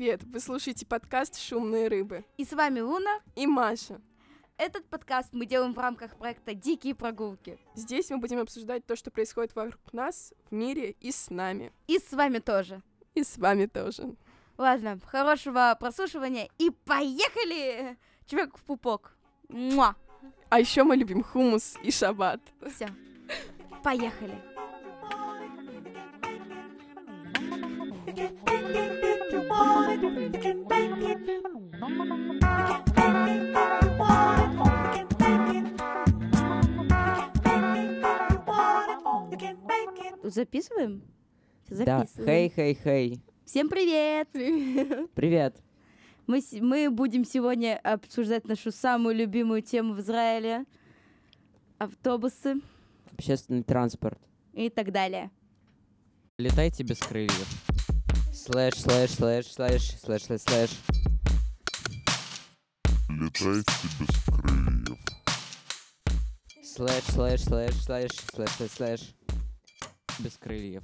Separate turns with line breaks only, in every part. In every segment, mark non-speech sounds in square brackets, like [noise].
Привет! Вы слушаете подкаст «Шумные рыбы»
И с вами Луна.
и Маша.
Этот подкаст мы делаем в рамках проекта «Дикие прогулки».
Здесь мы будем обсуждать то, что происходит вокруг нас, в мире и с нами.
И с вами тоже.
И с вами тоже.
Ладно, хорошего прослушивания и поехали! Человек в пупок. Муа!
А еще мы любим хумус и шаббат.
Все, поехали. Записываем?
Да,
записываем.
хей-хей-хей.
Всем привет!
Привет.
Мы, с- мы будем сегодня обсуждать нашу самую любимую тему в Израиле. Автобусы
Общественный транспорт.
и так далее.
Летайте без крыльев.
Слэш, слэш, слэш, слэш, слэш, слэш, слэш.
Летайте без крыльев.
Слэш, слэш, слэш, слэш, слэш, слэш, слэш.
Без крыльев.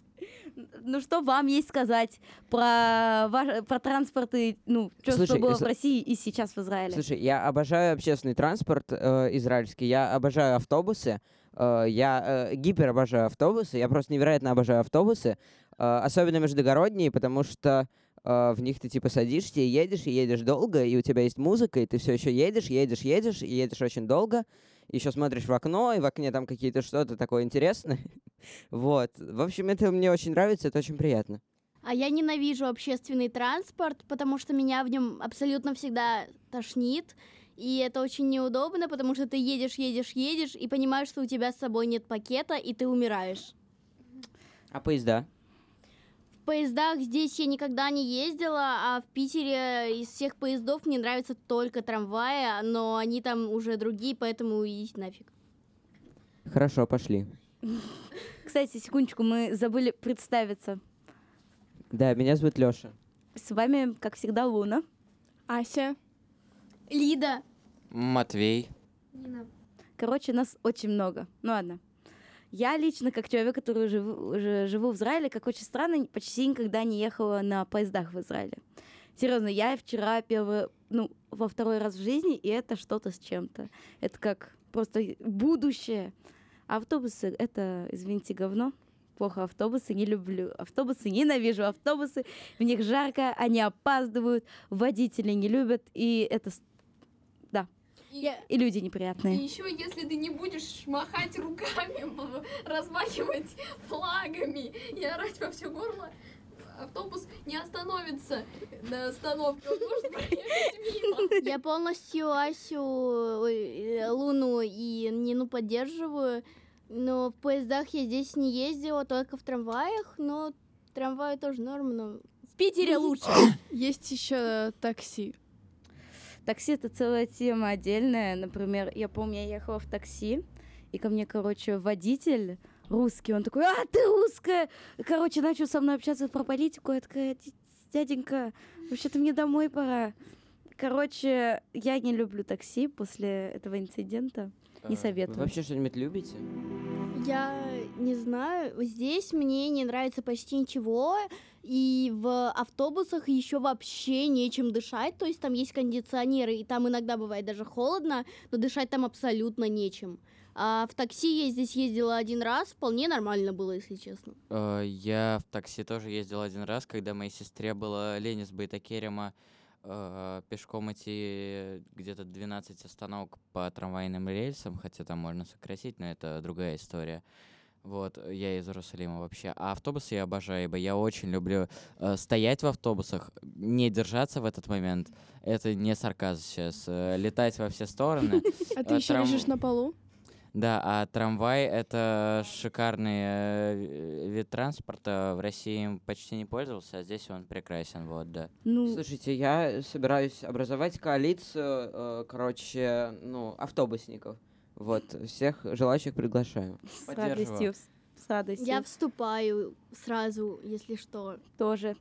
Ну что вам есть сказать про, ваш, про транспорт и ну, что, что
Слушай,
было
сл-
в России и сейчас в Израиле?
Слушай, я обожаю общественный транспорт э, израильский, я обожаю автобусы, э, я э, гипер обожаю автобусы, я просто невероятно обожаю автобусы, особенно междугородние, потому что э, в них ты типа садишься и едешь, и едешь долго, и у тебя есть музыка, и ты все еще едешь, едешь, едешь, и едешь очень долго, еще смотришь в окно, и в окне там какие-то что-то такое интересное. [laughs] Вот. В общем, это мне очень нравится, это очень приятно.
А я ненавижу общественный транспорт, потому что меня в нем абсолютно всегда тошнит. И это очень неудобно, потому что ты едешь, едешь, едешь, и понимаешь, что у тебя с собой нет пакета, и ты умираешь.
А поезда?
В поездах здесь я никогда не ездила, а в Питере из всех поездов мне нравятся только трамваи, но они там уже другие, поэтому идите нафиг.
Хорошо, пошли.
Кстати, секундочку, мы забыли представиться.
Да, меня зовут Лёша.
С вами, как всегда, Луна.
Ася.
Лида.
Матвей.
Короче, нас очень много. Ну ладно. Я лично, как человек, который уже живу в Израиле, как очень странно, почти никогда не ехала на поездах в Израиле. Серьезно, я вчера первый, ну, во второй раз в жизни, и это что-то с чем-то. Это как просто будущее. Автобусы — это, извините, говно. Плохо автобусы, не люблю автобусы, ненавижу автобусы. В них жарко, они опаздывают, водители не любят, и это... и люди
И
неприятные.
еще, если ты не будешь махать руками, [laughs] размахивать флагами и орать во все горло, автобус не остановится на остановке, он может проехать мимо. [laughs]
Я полностью Асю, э, Луну и Нину поддерживаю. Но в поездах я здесь не ездила, только в трамваях. Но трамваи тоже норм, но в Питере лучше.
Есть еще такси.
Такси это целая тема отдельная. Например, я помню, я ехала в такси, и ко мне, короче, водитель русский, он такой, а, ты русская! Короче, начал со мной общаться про политику, я такая, «Ди- дяденька, вообще-то мне домой пора. Короче, я не люблю такси после этого инцидента. Не
Э,
советую.
Вы вообще что-нибудь любите?
Я не знаю, здесь мне не нравится почти ничего. И в автобусах еще вообще нечем дышать. То есть там есть кондиционеры, и там иногда бывает даже холодно, но дышать там абсолютно нечем. А в такси я здесь ездила один раз, вполне нормально было, если честно.
Э, Я в такси тоже ездил один раз, когда моей сестре было лень из Байтакерема э, пешком идти где-то 12 остановок по трамвайным рельсам, хотя там можно сократить, но это другая история. Вот, я из Иерусалима вообще. А автобусы я обожаю, ибо я очень люблю э, стоять в автобусах, не держаться в этот момент. Это не сарказм сейчас. э, летать во все стороны. [laughs]
А ты
А,
еще лежишь на полу?
Да, а трамвай — это шикарный э, вид транспорта. В России им почти не пользовался, а здесь он прекрасен, вот, да.
Ну,
Слушайте, я собираюсь образовать коалицию, э, короче, ну, автобусников. Вот, всех желающих приглашаю.
с радостью, с- радостью
Я вступаю сразу, если что.
тоже.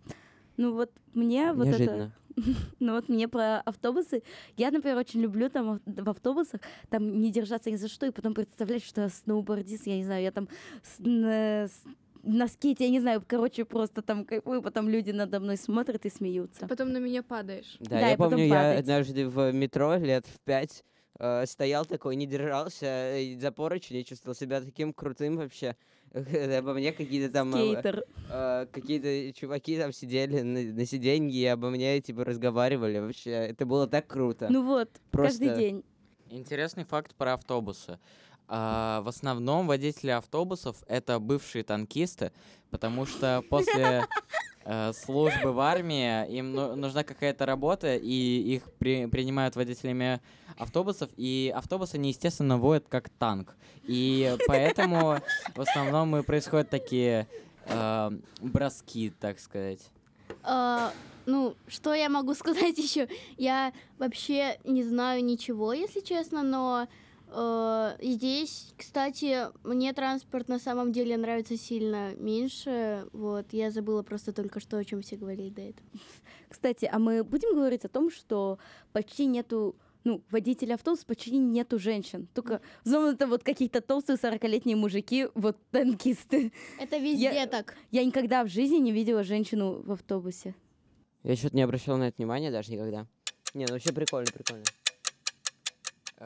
Ну вот мне вот это...
Неожиданно. [laughs]
Ну вот мне про автобусы. Я, например, очень люблю там в автобусах там не держаться ни за что, и потом представлять, что я сноубордист, я не знаю, я там с- с- на скейте, я не знаю, короче, просто там кайфую, потом люди надо мной смотрят и смеются.
Потом на меня падаешь.
Да,
Да,
я помню, я однажды в метро лет в пять э, стоял такой, не держался и за поручень, и чувствовал себя таким крутым вообще. [laughs] Обо мне какие-то там э, э, какие-то чуваки там сидели на, на сиденье и обо мне типа разговаривали вообще. Это было так круто.
Ну вот, каждый
Просто-
день.
Интересный факт про автобусы. А, в основном водители автобусов это бывшие танкисты, потому что после э, [laughs] службы в армии им ну- нужна какая-то работа, и их при- принимают водителями автобусов, и автобусы они, естественно, водят как танк. И поэтому в основном и происходят такие э, броски, так сказать.
А, ну, что я могу [laughs] сказать еще? Я вообще не знаю ничего, если честно, но э, здесь, кстати, мне транспорт на самом деле нравится сильно меньше. Вот, я забыла просто только что, о чем все говорили до этого. [laughs]
Кстати, а мы будем говорить о том, что почти нету ну, водителей автобуса почти нету женщин. Только в основном это вот какие-то толстые 40-летние мужики, вот танкисты.
Это [laughs] везде
Я-
так.
Я никогда в жизни не видела женщину в автобусе.
Я что-то не обращал на это внимания даже никогда. Не, ну вообще прикольно, прикольно.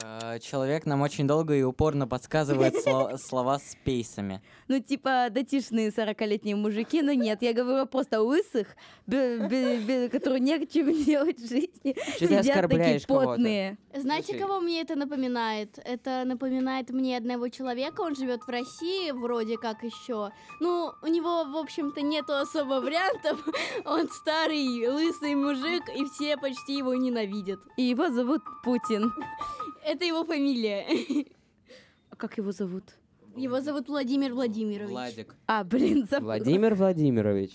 Э, Человек нам очень долго и упорно подсказывает [laughs] сло- слова с пейсами.
Ну, типа, дотишные 40-летние мужики, но нет, я говорю просто лысых, которые нечего делать в жизни.
Оскорбляешь
такие потные.
Знаете, кого мне это напоминает? Это напоминает мне одного человека, он живет в России, вроде как еще. Ну, у него, в общем-то, нету особо вариантов. [laughs] Он старый, лысый мужик, и все почти его ненавидят.
И его зовут Путин.
Это его фамилия.
А как его зовут?
Его зовут Владимир Владимирович.
Владик.
А, блин, забыла.
Владимир Владимирович.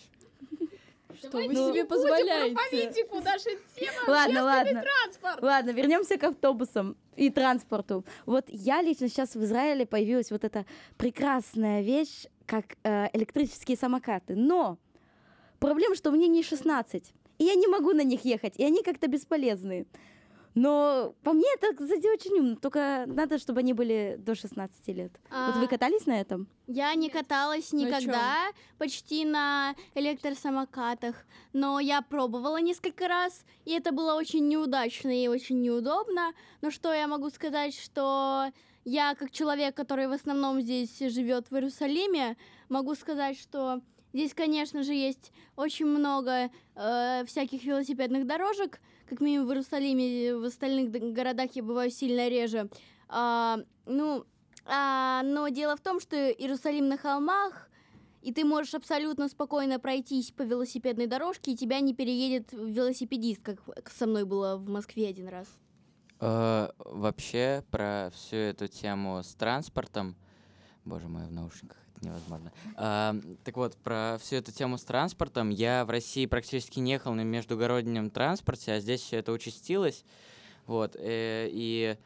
Что вы
Ну,
себе позволяете?
про политику, наша тема
Ладно, ладно.
транспорт.
Ладно, вернемся к автобусам и транспорту. Вот я лично сейчас в Израиле появилась вот эта прекрасная вещь, как э, электрические самокаты. Но проблема, что мне не 16, и я не могу на них ехать, и они как-то бесполезные. Но по мне это, кстати, очень умно, только надо, чтобы они были до 16 лет. Вот вы
А,
катались на этом?
Я не каталась
На
никогда почти на электросамокатах, но я пробовала несколько раз, и это было очень неудачно и очень неудобно. Но что я могу сказать, что я как человек, который в основном здесь живет в Иерусалиме, могу сказать, что здесь, конечно же, есть очень много э, всяких велосипедных дорожек, как минимум в Иерусалиме, в остальных городах я бываю сильно реже. А, ну, а, но дело в том, что Иерусалим на холмах, и ты можешь абсолютно спокойно пройтись по велосипедной дорожке, и тебя не переедет велосипедист, как со мной было в Москве один раз.
Э, Вообще, про всю эту тему с транспортом... Боже мой, в наушниках невозможно. А, Так вот, про всю эту тему с транспортом. Я в России практически не ехал на междугороднем транспорте, а здесь все это участилось. Вот. э, И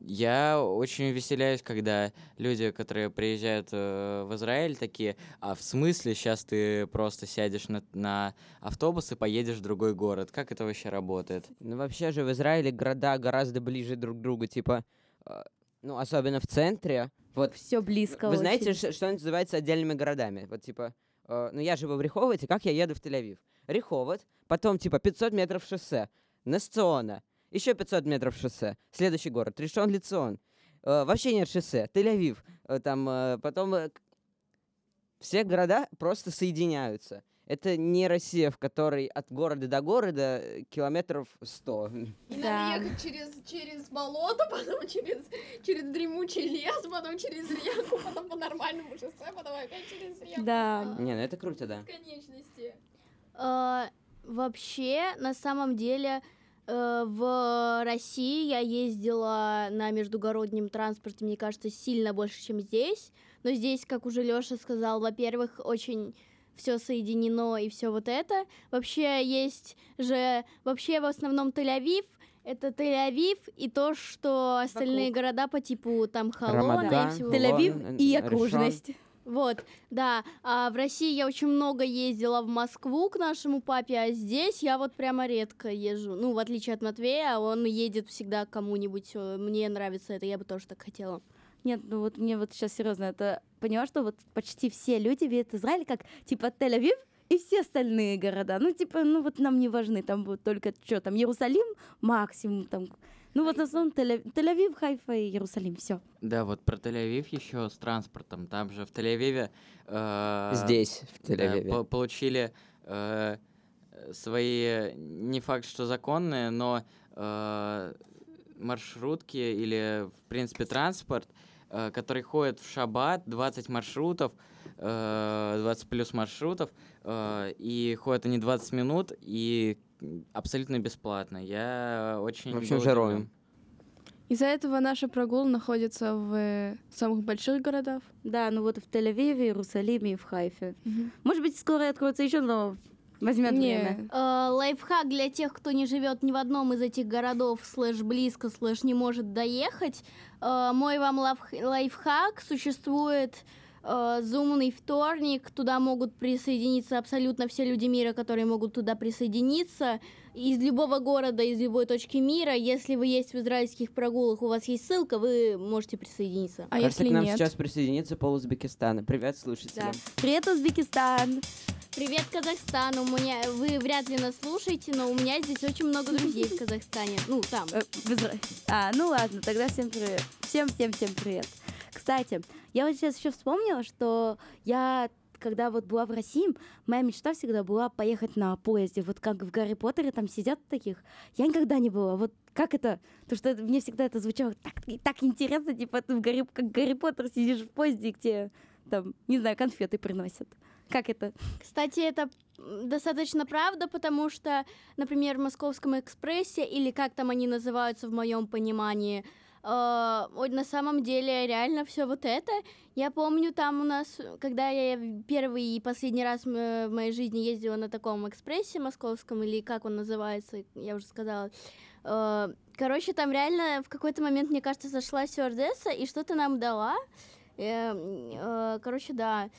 я очень веселяюсь, когда люди, которые приезжают э, в Израиль, такие, а в смысле сейчас ты просто сядешь на, на автобус и поедешь в другой город? Как это вообще работает?
Ну, вообще же в Израиле города гораздо ближе друг к другу, типа, э, ну, особенно в центре. Вот,
Все близко.
вы знаете,
очень.
ш- что называется отдельными городами? Вот, типа, э, ну, я живу в Реховоте, как я еду в Тель-Авив? Реховод, потом, типа, 500 метров шоссе, Насциона, еще 500 метров шоссе, следующий город, Ришон Лицион. Э, вообще нет шоссе, Тель-Авив, э, там, э, потом... э, все города просто соединяются. Это не Россия, в которой от города до города э, километров 100.
И
Да.
надо ехать через, через болото, [laughs] потом через, через дремучий лес, потом через реку, потом по нормальному шоссе, потом опять через реку.
Да.
Не, ну это круто, да.
Бесконечности.
А, вообще, на самом деле, э, в России я ездила на междугороднем транспорте, мне кажется, сильно больше, чем здесь. Но здесь, как уже Лёша сказал, во-первых, очень все соединено и все вот это. Вообще есть же, вообще в основном Тель-Авив, это Тель-Авив и то, что остальные
Вокруг.
города по типу там Холона
Рамадан,
и всего.
Тель-Авив и окружность.
Вот, да. А в России я очень много ездила в Москву к нашему папе, а здесь я вот прямо редко езжу. Ну, в отличие от Матвея, он едет всегда к кому-нибудь. э, Мне нравится это, я бы тоже так хотела.
Нет, ну вот мне вот сейчас серьезно, это поняла, что вот почти все люди видят Израиль как типа Тель-Авив и все остальные города. Ну, типа, ну вот нам не важны, там вот только что там Иерусалим максимум там. Ну вот в основном Тель- Тель-Авив, Хайфа и Иерусалим, все.
Да, вот про Тель-Авив еще с транспортом. Там же в Тель-Авиве... э,
Здесь, в
да,
Тель-Авиве.
по- получили э, свои, не факт, что законные, но э, маршрутки или, в принципе, транспорт, э, который ходит в шаббат, 20 маршрутов, э, 20 плюс маршрутов, э, и ходят они 20 минут, и абсолютно бесплатно. Я очень
В общем,
удивлен.
Из-за этого наши прогулы находятся в э, самых больших городах.
Да, ну вот в Тель-Авиве, Иерусалиме и в Хайфе. Может быть, скоро откроется еще, но возьмет
Не,
время.
Э, лайфхак для тех, кто не живет ни в одном из этих городов, слэш близко, слэш не может доехать. Э, мой вам лайф- лайфхак. Существует э, зумный вторник. Туда могут присоединиться абсолютно все люди мира, которые могут туда присоединиться. Из любого города, из любой точки мира. Если вы есть в израильских прогулах, у вас есть ссылка, вы можете присоединиться.
а
Кажется,
если
к нам
нет?
сейчас присоединится пол Узбекистана. Привет,
Да.
слушателям.
Привет, Узбекистан!
Привет, Казахстан! У меня вы вряд ли нас слушаете, но у меня здесь очень много друзей в Казахстане. Ну, там.
Э, А, ну ладно, тогда всем привет. Всем, всем, всем привет. Кстати, я вот сейчас еще вспомнила, что я когда вот была в России, моя мечта всегда была поехать на поезде. Вот как в Гарри Поттере там сидят таких. Я никогда не была. Вот как это? Потому что мне всегда это звучало так, так интересно, типа ты в Гарри, как Гарри Поттер сидишь в поезде, где там, не знаю, конфеты приносят. Как это?
Кстати, это достаточно правда, потому что, например, в Московском экспрессе, или как там они называются в моем понимании, э, на самом деле реально все вот это. Я помню, там у нас, когда я первый и последний раз м, в моей жизни ездила на таком экспрессе московском, или как он называется, я уже сказала, э, короче, там реально в какой-то момент, мне кажется, зашла стюардесса и что-то нам дала. Э, э, короче, да.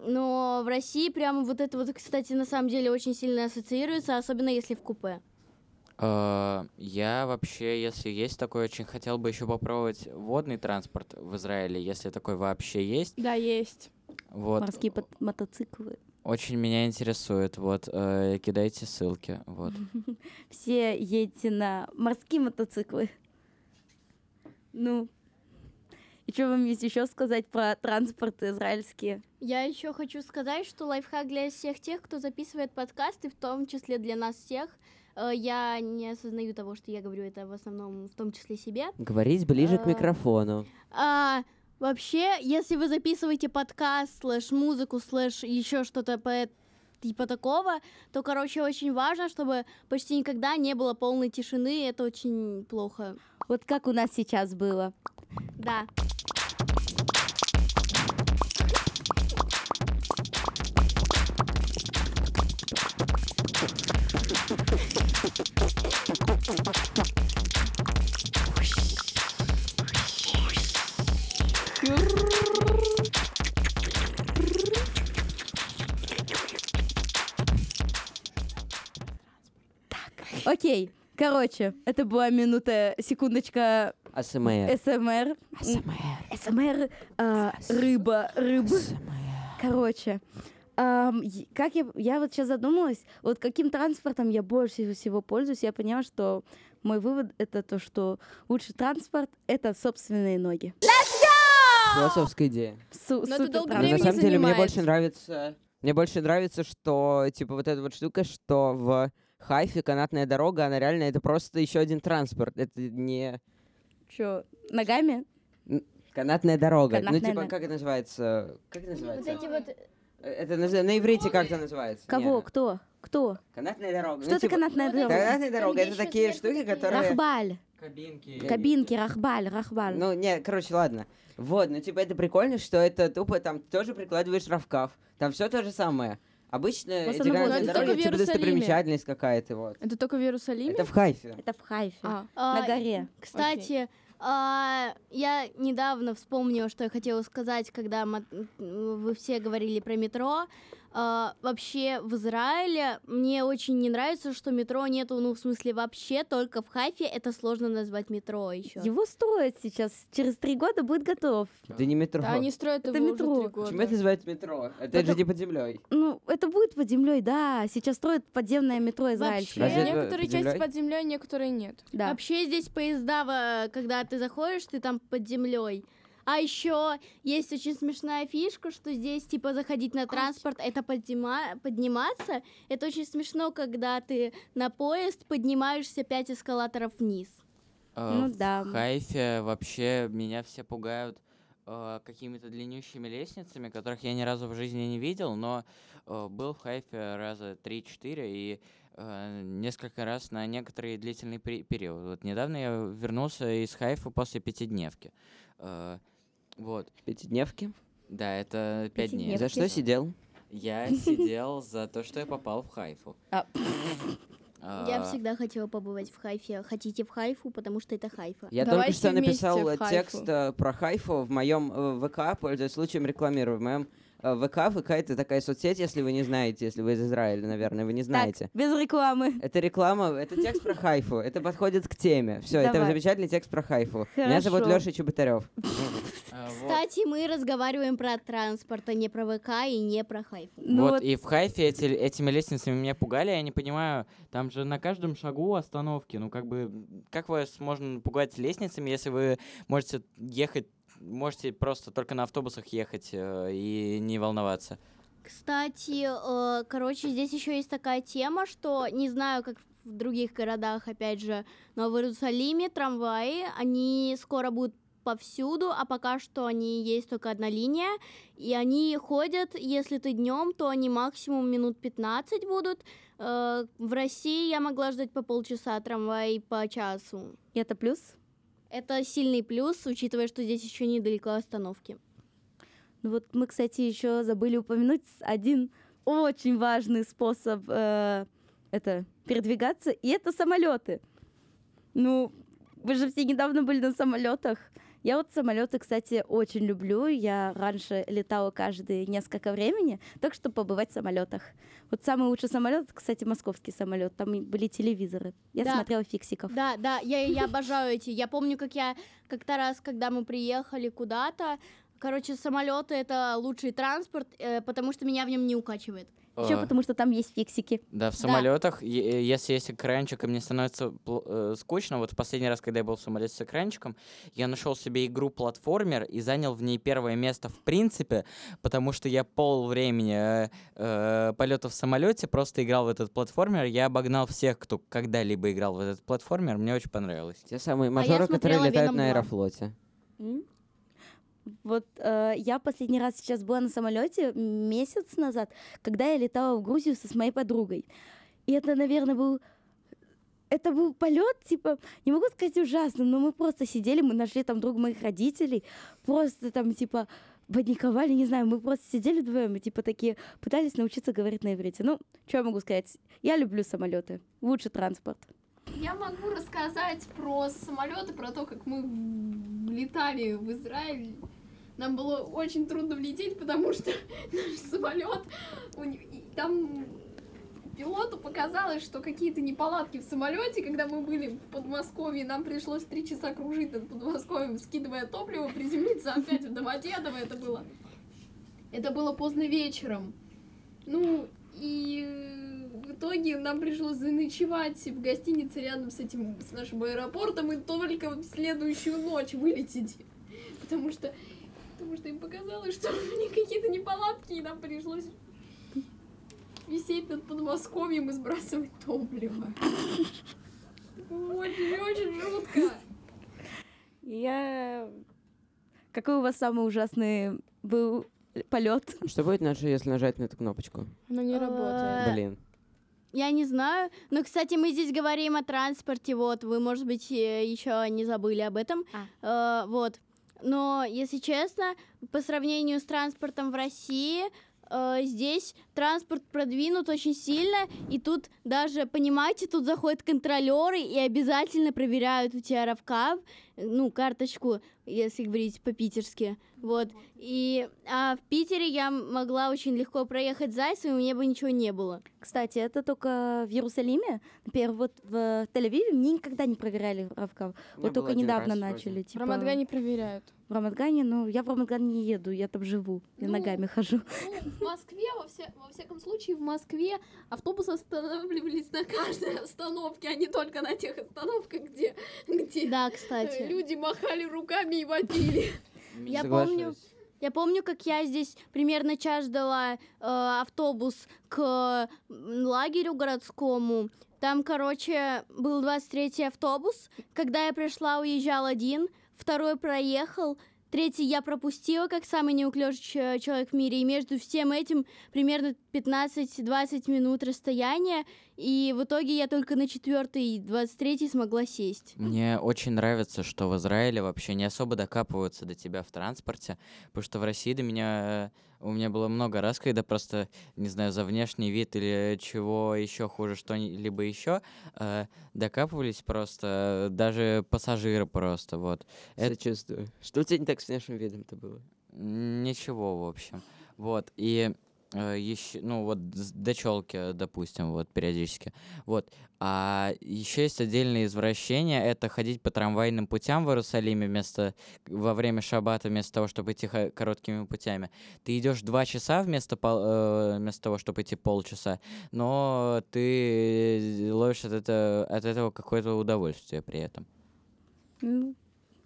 Но в России прямо вот это вот, кстати, на самом деле очень сильно ассоциируется, особенно если в купе.
Э, Я вообще, если есть такой, очень хотел бы еще попробовать водный транспорт в Израиле, если такой вообще есть.
Да, есть.
Вот.
Морские мотоциклы.
Очень меня интересует. Вот, э, кидайте ссылки. Вот. [laughs]
Все едете на морские мотоциклы. Ну, и что вам есть еще сказать про транспорт израильский?
Я еще хочу сказать, что лайфхак для всех тех, кто записывает подкасты, в том числе для нас всех. Э, Я не осознаю того, что я говорю это в основном, в том числе себе.
Говорить ближе к
А.
микрофону.
А, вообще, если вы записываете подкаст, слэш музыку, слэш еще что-то по типа такого, то, короче, очень важно, чтобы почти никогда не было полной тишины, это очень плохо.
Вот как у нас сейчас было.
Да.
Окей, короче, это была минута, секундочка
АСМР.
СМР. СМР, а, рыба, рыба. Короче, ам, е- как я, я вот сейчас задумалась, вот каким транспортом я больше всего пользуюсь, я поняла, что мой вывод это то, что лучший транспорт это собственные ноги.
Философская идея.
Су-
Но это
супер
долго
Но
времени
на самом деле мне
занимает.
больше нравится... Мне больше нравится, что, типа, вот эта вот штука, что в Хайфе канатная дорога, она реально, это просто еще один транспорт. Это не
Чё, ногами?
канатная дорога.
Канатная
ну, типа,
дорога.
как это называется? Как это называется?
Вот эти вот...
Э, Это наз- на иврите как это называется?
Кого?
Не,
Кто? Кто?
Канатная дорога.
Что
ну,
это
типа,
канатная дорога?
Канатная дорога, это такие штуки, которые...
Рахбаль.
Кабинки.
Кабинки, рахбаль, рахбаль.
Ну, не, короче, ладно. Вот, ну, типа, это прикольно, что это тупо там тоже прикладываешь рукав. Там все то же самое. Обычно эти
основном
это
дороги,
только в
типа,
Иерусалиме.
достопримечательность какая-то, вот.
Это только в Иерусалиме?
Это в Хайфе.
Это в Хайфе.
А,
а,
На горе.
Кстати, А, я недавно вспомнила, что я хотела сказать, когда вы все говорили про метро. А, вообще в Израиле мне очень не нравится, что метро нету, ну в смысле вообще только в Хайфе это сложно назвать метро еще.
Его строят сейчас. Через три года будет готов.
Это не метро.
Да, они строят
Это
его
метро.
уже три года.
Почему это называется метро? Это
Потому-
же не под землей.
Ну, это будет под землей, да. Сейчас строят подземное метро израильское.
Разве это
некоторые
под
части под землей, некоторые нет.
Да.
Вообще здесь поезда, когда ты заходишь, ты там под землей. А еще есть очень смешная фишка, что здесь типа заходить на транспорт, это поднима- подниматься. Это очень смешно, когда ты на поезд поднимаешься 5 эскалаторов вниз.
Э,
Ну
в
да.
Хайфе вообще меня все пугают э, какими-то длиннющими лестницами, которых я ни разу в жизни не видел, но э, был в Хайфе раза 3-4 и несколько раз на некоторый длительный пери- период. Вот недавно я вернулся из Хайфа после пятидневки. Э, вот.
Пятидневки?
Да, это пять дней.
За что сидел?
Я [laughs] сидел за то, что я попал в Хайфу.
А.
Я
А,
всегда хотела побывать в Хайфе. Хотите в Хайфу, потому что это Хайфа.
Я только что написал э, текст э, про Хайфу в моем э, ВК, пользуясь случаем рекламирую. В моем э, ВК, ВК это такая соцсеть, если вы не знаете, если вы из Израиля, наверное, вы не знаете.
Так, без рекламы.
Это реклама, это текст про Хайфу. Это подходит к теме. Все, это
Давай.
замечательный текст про Хайфу. Меня зовут. Леша Чеботарев. [laughs]
а.
Кстати, мы разговариваем про транспорт, а не про ВК и не про Хайфу.
Ну
вот,
вот,
и в Хайфе эти, этими лестницами меня пугали, я не понимаю, там же на каждом шагу остановки, ну как бы, как вас можно пугать лестницами, если вы можете ехать, можете просто только на автобусах ехать э, и не волноваться?
Кстати, э, короче, здесь еще есть такая тема, что не знаю, как в других городах, опять же, но в Иерусалиме трамваи, они скоро будут повсюду, а пока что они есть только одна линия, и они ходят, если ты днем, то они максимум минут 15 будут. Э, в России я могла ждать по полчаса трамвай по часу.
и это плюс.
Это сильный плюс, учитывая, что здесь еще недалеко остановки.
Ну вот мы, кстати, еще забыли упомянуть один очень важный способ э, это передвигаться, и это самолеты. Ну, вы же все недавно были на самолетах. Я вот самолеты, кстати, очень люблю. Я раньше летала каждые несколько времени, так что побывать в самолетах. Вот самый лучший самолет, кстати, московский самолет. Там были телевизоры. Я
Да.
смотрела фиксиков.
Да, да, я, я [laughs] обожаю эти. Я помню, как я как-то раз, когда мы приехали куда-то, короче, самолеты это лучший транспорт, э, потому что меня в нем не укачивает.
Еще
Э,
потому что там есть фиксики.
Да, в самолетах, е- если есть экранчик, и мне становится э, скучно, вот в последний раз, когда я был в самолете с экранчиком, я нашел себе игру платформер и занял в ней первое место в принципе, потому что я пол времени э, э, полета в самолете просто играл в этот платформер, я обогнал всех, кто когда-либо играл в этот платформер, мне очень понравилось.
Те самые мажоры, которые
смотрела
летают
«Веном
на
2».
аэрофлоте.
М? Вот э, я последний раз сейчас была на самолете месяц назад, когда я летала в Грузию со с моей подругой. И это, наверное, был это был полет, типа, не могу сказать ужасным, но мы просто сидели, мы нашли там друг моих родителей, просто там, типа, паниковали, не знаю, мы просто сидели вдвоем и, типа, такие, пытались научиться говорить на иврите. Ну, что я могу сказать? Я люблю самолеты. Лучший транспорт.
Я могу рассказать про самолеты, про то, как мы летали в Израиль. Нам было очень трудно влететь, потому что [laughs] наш самолет, там пилоту показалось, что какие-то неполадки в самолете, когда мы были в Подмосковье, нам пришлось три часа кружить над Подмосковьем, скидывая топливо, приземлиться опять в Домодедово это было. Это было поздно вечером. Ну, и в итоге нам пришлось заночевать в гостинице рядом с этим, с нашим аэропортом, и только в следующую ночь вылететь. Потому что, потому что им показалось, что [laughs] у них какие-то неполадки, и нам пришлось висеть над Подмосковьем и сбрасывать топливо. Очень-очень жутко.
Я... Какой у вас самый ужасный был полет?
Что будет, Наша, если нажать на эту кнопочку?
Оно не
Э,
работает.
Блин.
Я не знаю. Но, кстати, мы здесь говорим о транспорте, вот, вы, может быть, еще не забыли об этом. Э, вот. Но, если честно, по сравнению с транспортом в России, э, здесь транспорт продвинут очень сильно, и тут даже, понимаете, тут заходят контролеры и обязательно проверяют у тебя равкав. Ну, карточку, если говорить по-питерски, вот. И а в Питере я могла очень легко проехать Зайцем, и у меня бы ничего не было.
Кстати, это только в Иерусалиме. Например, вот в Тель-Авиве мне никогда не проверяли Равкав. Вот только недавно
вроде.
начали.
В
Типа,
Рамадгане проверяют.
В Рамадгане, ну, я в Рамадган не еду, я там живу, я
Ну,
ногами хожу.
Ну, в Москве, во, все, во всяком случае, в Москве автобусы останавливались на каждой остановке, а не только на тех остановках, где, где
Да, кстати.
Люди махали руками и водили.
Я
Соглашусь.
помню, Я помню, как я здесь примерно час ждала э, автобус к лагерю городскому. Там, короче, был 23-й автобус. Когда я пришла, уезжал один, второй проехал, третий я пропустила, как самый неуклюжий че- человек в мире. И между всем этим примерно 15-20 минут расстояния. И в итоге я только на четвертый и 23 смогла сесть.
Мне очень нравится, что в Израиле вообще не особо докапываются до тебя в транспорте, потому что в России до меня э, у меня было много раз, когда просто, не знаю, за внешний вид или чего еще хуже, что-либо еще, э, докапывались просто э, даже пассажиры просто, вот. Это-
Сочувствую. Что у тебя не так с внешним видом-то было?
Ничего, в общем. Вот, и еще, ну вот до челки, допустим, вот периодически. Вот. А еще есть отдельное извращение, это ходить по трамвайным путям в Иерусалиме вместо во время шаббата, вместо того, чтобы идти короткими путями. Ты идешь два часа вместо, пол- э, вместо того, чтобы идти полчаса, но ты ловишь от, это, от этого какое-то удовольствие при этом.
Ну,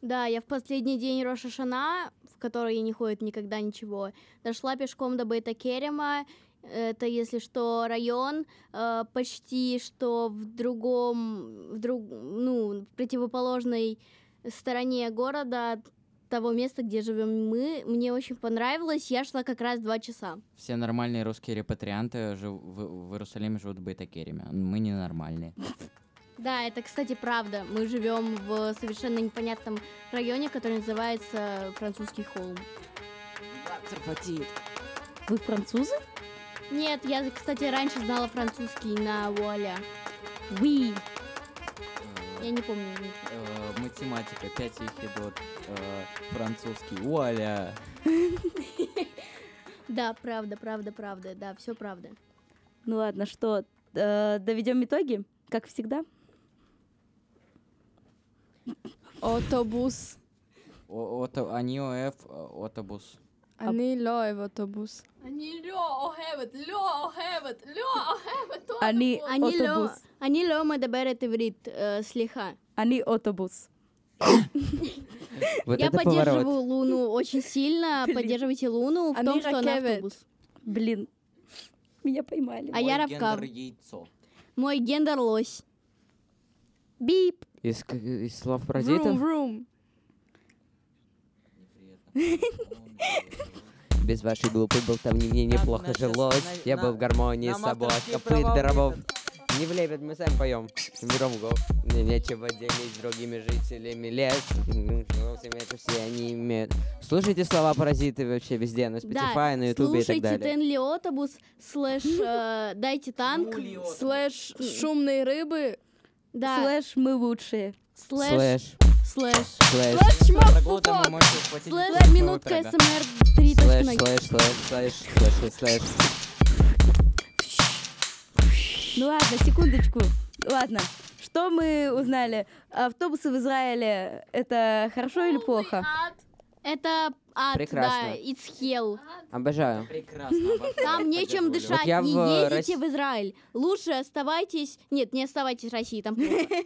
Да, я в последний день Роша Шана, в который не ходит никогда ничего, дошла пешком до Бейта Керема. Это, если что, район, э, почти что в другом, в друг, ну, в противоположной стороне города того места, где живем мы. Мне очень понравилось. Я шла как раз два часа.
Все нормальные русские репатрианты жив- в, в Иерусалиме живут в Бейтакереме. Мы ненормальные. [laughs]
Да, это, кстати, правда. Мы живем в совершенно непонятном районе, который называется Французский холм.
вы французы?
Нет, я, кстати, раньше знала французский на вуаля.
Oui.
Я не помню.
Э, математика, 5 ехидот, э, французский, вуаля. [laughs]
Да, правда, правда, правда. Да, все правда.
Ну ладно, что, э, доведем итоги, как всегда?
Автобус.
О- ото- Они ОФ, э, отобус.
אני לא אוהב אוטובוס.
אני לא אוהבת, לא אוהבת, לא אוהבת אוטובוס.
אני
Они лё,
אוטובוס.
они лё מדברת עברית э, слегка.
Они отобус.
Вот
Я
это
поддерживаю
поворот.
Луну очень сильно.
Блин. [laughs]
Поддерживайте Луну в
Они
том, что она
ракевет.
автобус.
Блин, меня поймали.
А я Равкав.
яйцо.
Мой гендер лось.
Бип.
Из, из слов паразитов?
vroom.
Без вашей глупой болтовни мне неплохо жилось. Я был в гармонии с собой копыт
влепят.
Не влепят, мы сами поем. Го. Мне нечего делить с другими жителями лес. Ну, все они имеют. Слушайте слова паразиты вообще везде, на Spotify, на Ютубе и так
слушайте
далее.
Тенли Отобус слэш э, Дайте танк.
Слэш шумные рыбы.
Да,
Слэш мы лучшие.
слэш,
Слэш,
слэш,
слэш,
ухватить
слэш, минутка. СМР 3
слэш, слэш, слэш, слэш, слэш, слэш.
Ну ладно, секундочку. Ладно. Что мы узнали? Автобусы в Израиле это хорошо или плохо?
Ад,
Это ад,
Прекрасно.
да, it's hell.
ад.
Обожаю.
Прекрасно. обожаю,
Там нечем
поддерживаю.
дышать,
я
не
в
едете
Рос-
в Израиль. Лучше оставайтесь... Нет, не оставайтесь в России, там плохо. [laughs]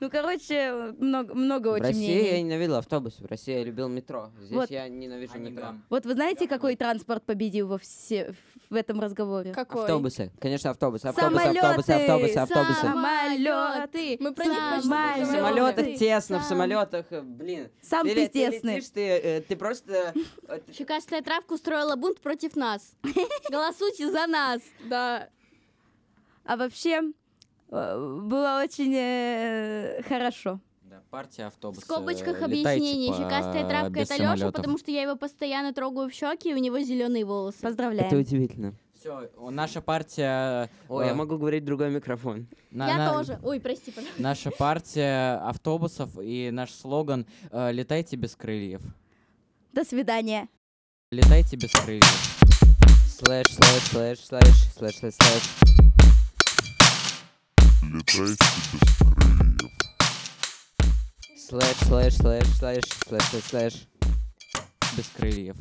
Ну, короче, много, много
В
очень
России я
мнений.
ненавидел автобусы, в России я любил метро. Здесь
Вот.
я ненавижу метро.
гам.
Вот вы знаете, какой транспорт победил во все в этом разговоре?
Какой?
Автобусы, конечно, автобусы, автобусы, автобусы, автобусы, автобусы.
Самолеты!
Мы про них почти
В самолетах тесно, в
Сам-
самолетах, э, блин.
Сам
ты, ле-
тесный.
летишь, ты, э, ты просто... э, [laughs]
Щекастая травка устроила бунт против нас. [laughs] Голосуйте за нас.
Да.
А вообще, э, было очень э, хорошо.
Партия автобуса.
В скобочках
э,
объяснение.
по-
Щекастая травка это Леша, потому что я его постоянно трогаю в щеки, и у него зеленые волосы.
Это
Поздравляем.
удивительно.
Все, наша партия...
Ой,
э,
я могу говорить другой микрофон.
на-
Я
на-
тоже. Ой, прости, пожалуйста.
Наша партия автобусов и наш слоган э, «Летайте без крыльев».
До свидания.
Летайте без крыльев.
Слэш, слэш, слэш, слэш, слэш, слэш, слэш.
Летайте без крыльев.
Слэш, слэш, слэш, слэш, слэш, слэш, слэш.
Без крыльев.